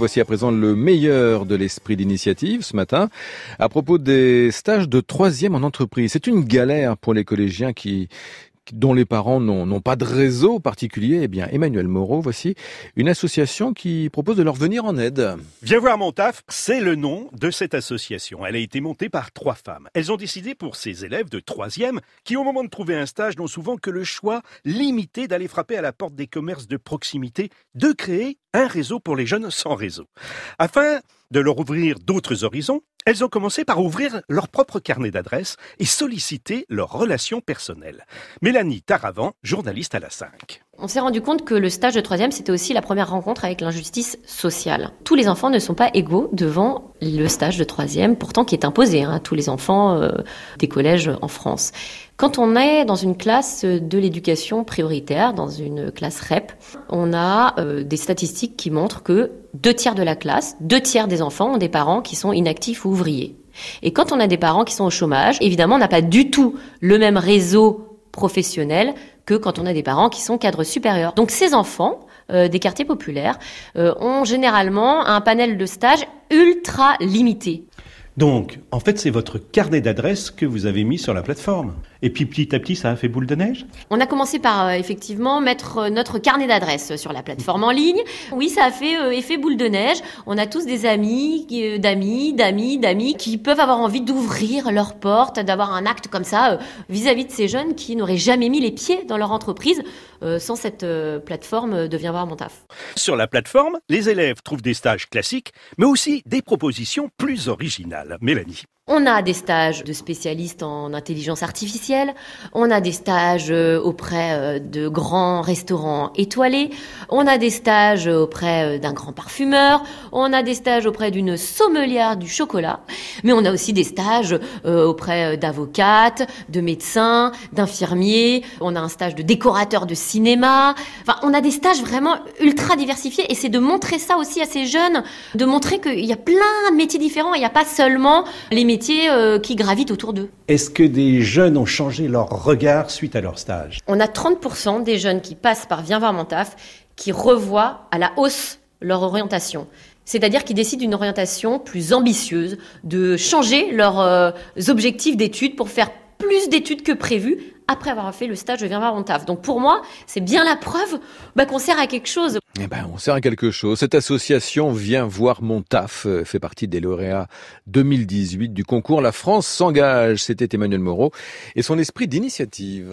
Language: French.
Voici à présent le meilleur de l'esprit d'initiative ce matin à propos des stages de troisième en entreprise. C'est une galère pour les collégiens qui, dont les parents n'ont pas de réseau particulier, eh bien, Emmanuel Moreau, voici une association qui propose de leur venir en aide. Viens voir mon taf, c'est le nom de cette association. Elle a été montée par trois femmes. Elles ont décidé pour ces élèves de troisième, qui au moment de trouver un stage n'ont souvent que le choix limité d'aller frapper à la porte des commerces de proximité, de créer un réseau pour les jeunes sans réseau. Afin de leur ouvrir d'autres horizons, elles ont commencé par ouvrir leur propre carnet d'adresses et solliciter leurs relations personnelles. Mélanie Taravant, journaliste à la 5. On s'est rendu compte que le stage de troisième, c'était aussi la première rencontre avec l'injustice sociale. Tous les enfants ne sont pas égaux devant le stage de troisième, pourtant qui est imposé hein, à tous les enfants euh, des collèges en France. Quand on est dans une classe de l'éducation prioritaire, dans une classe REP, on a euh, des statistiques qui montrent que deux tiers de la classe, deux tiers des enfants ont des parents qui sont inactifs ou ouvriers. Et quand on a des parents qui sont au chômage, évidemment, on n'a pas du tout le même réseau professionnel que quand on a des parents qui sont cadres supérieurs. Donc ces enfants euh, des quartiers populaires euh, ont généralement un panel de stages ultra limité. Donc, en fait, c'est votre carnet d'adresses que vous avez mis sur la plateforme. Et puis petit à petit, ça a fait boule de neige On a commencé par euh, effectivement mettre euh, notre carnet d'adresses sur la plateforme en ligne. Oui, ça a fait euh, effet boule de neige. On a tous des amis, d'amis, d'amis, d'amis qui peuvent avoir envie d'ouvrir leurs portes, d'avoir un acte comme ça vis-à-vis de ces jeunes qui n'auraient jamais mis les pieds dans leur entreprise sans cette plateforme de Viens voir mon taf. Sur la plateforme, les élèves trouvent des stages classiques, mais aussi des propositions plus originales. Mélanie. On a des stages de spécialistes en intelligence artificielle, on a des stages euh, auprès euh, de grands restaurants étoilés, on a des stages auprès euh, d'un grand parfumeur, on a des stages auprès d'une sommelière du chocolat, mais on a aussi des stages auprès d'avocates, de médecins, d'infirmiers, on a un stage de décorateur de cinéma, enfin on a des stages vraiment ultra diversifiés et c'est de montrer ça aussi à ces jeunes, de montrer qu'il y a plein de métiers différents, il n'y a pas seulement les métiers euh, qui gravitent autour d'eux. Est-ce que des jeunes ont changé leur regard suite à leur stage? On a 30% des jeunes qui passent par Viens voir mon taf qui revoient à la hausse leur orientation. C'est-à-dire qu'ils décident d'une orientation plus ambitieuse, de changer leurs euh, objectifs d'études pour faire plus d'études que prévu après avoir fait le stage de Viens voir mon taf. Donc pour moi, c'est bien la preuve bah, qu'on sert à quelque chose. Eh ben, on sert à quelque chose. Cette association Viens voir mon taf euh, fait partie des lauréats 2018 du concours La France s'engage. C'était Emmanuel Moreau et son esprit d'initiative.